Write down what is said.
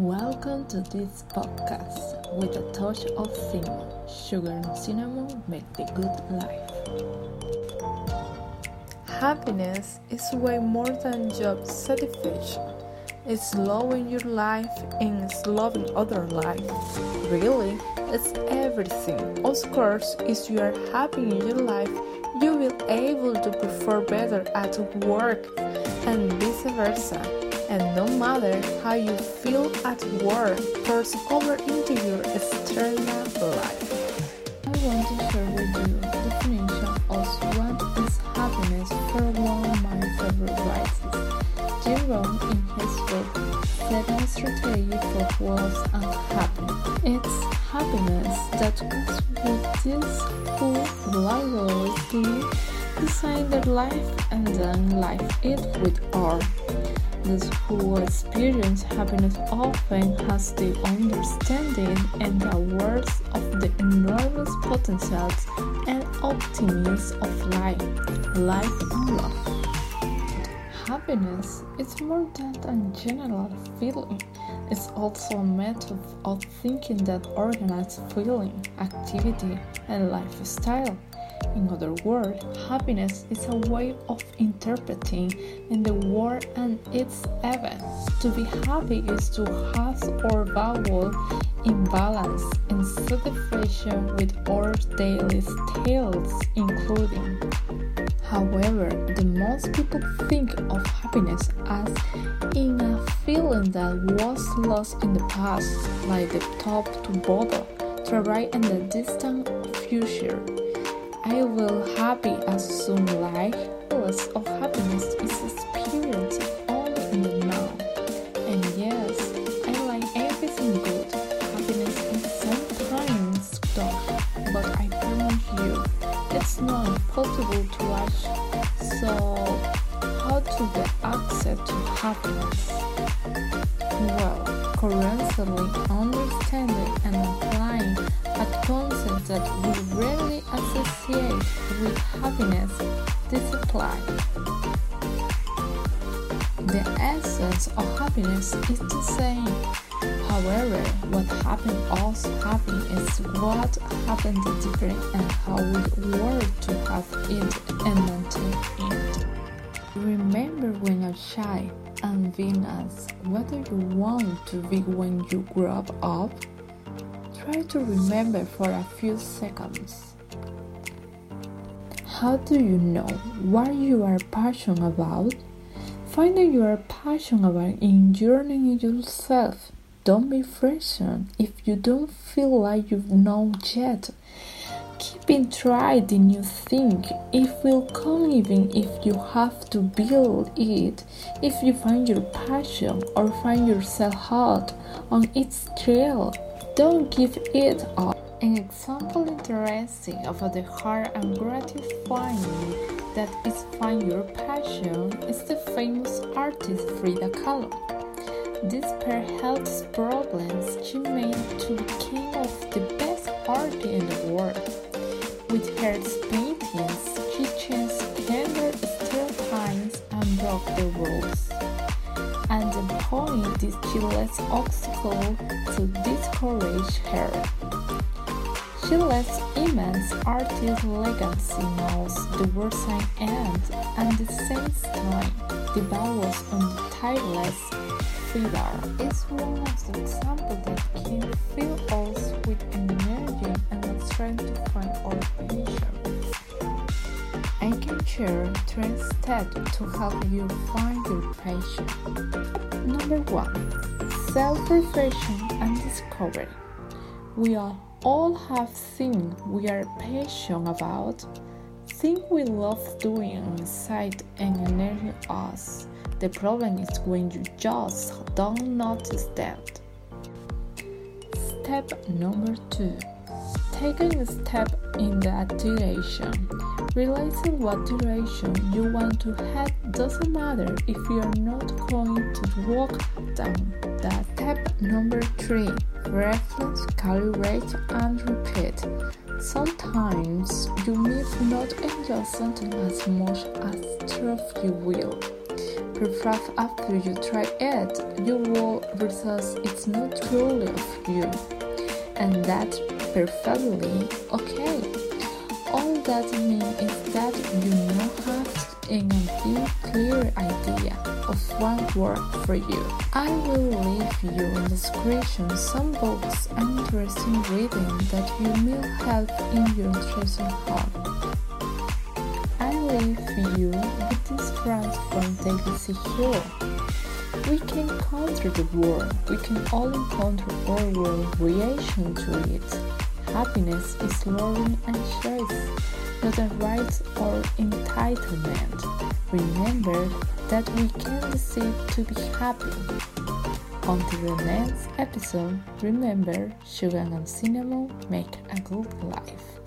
Welcome to this podcast with a touch of cinnamon. Sugar and cinnamon make the good life. Happiness is way more than job satisfaction. It's loving your life and it's loving other life. Really, it's everything. Of course, if you are happy in your life, you will able to perform better at work and vice versa. And no matter how you feel at work, cross over into your external life. I want to share with you the definition of what is happiness for one of my favorite writers. Rohn in his book Seven Strategy for Wealth Happiness. It's happiness that comes with this who lively design their life and then live it with art. Those who experience happiness often has the understanding and awareness of the enormous potentials and optimism of life, life and love. Happiness is more than a general feeling. It's also a method of thinking that organizes feeling, activity, and lifestyle. In other words, happiness is a way of interpreting in the world and its events. To be happy is to have our value in balance and satisfaction with our daily states, including. However, the most people think of happiness as in a feeling that was lost in the past, like the top to bottom, to right in the distant future. I will happy as soon like feelings of happiness is experienced only in the now. And yes, I like everything good. Happiness is sometimes tough, but I promise you, it's not possible to watch. So, how to get access to happiness? Well, currently understanding and applying a concept that we associate with happiness this apply. The essence of happiness is the same. However, what happened us happy is what happened different and how we work to have it and maintain it. Remember when you're shy and asked what do you want to be when you grow up? Try to remember for a few seconds. How do you know what you are passionate about? Find out you are passionate about enjoying yourself. Don't be frightened if you don't feel like you know yet. Keep in try the new thing. It will come even if you have to build it. If you find your passion or find yourself hot on its trail, don't give it up. An example interesting of the hard and gratifying that is find your passion is the famous artist Frida Kahlo. Despite health problems, she made to king of the best art in the world. With her paintings, she changed gender stereotypes and broke the rules. And the point is she lets obstacle to discourage her. She lets immense artist legacy knows the world sign end and the same time the on the tireless Frida is one of the examples that can fill us with an energy and the strength to find our passion. I can share three steps to help you find your passion. Number one, self-reflection and discovery. We are all have things we are passionate about, things we love doing inside and energy us. The problem is when you just don't notice that. Step number two taking a step in that direction. Realizing what direction you want to head doesn't matter if you are not going to walk down that. Step number three reflect, calibrate, and repeat. Sometimes you may not enjoy something as much as truth you will. Perhaps after you try it, you will realize it's not truly of you, and that's perfectly okay. All that means is that you now have a very clear idea of what works for you. I will leave you in the description some books and interesting reading that you may help in your chosen home I leave you with this phrase from David Secure. We can conquer the world. We can all encounter our own reaction to it. Happiness is learning and choice, a right or entitlement. Remember that we can decide to be happy. Until the next episode, remember sugar and cinnamon make a good life.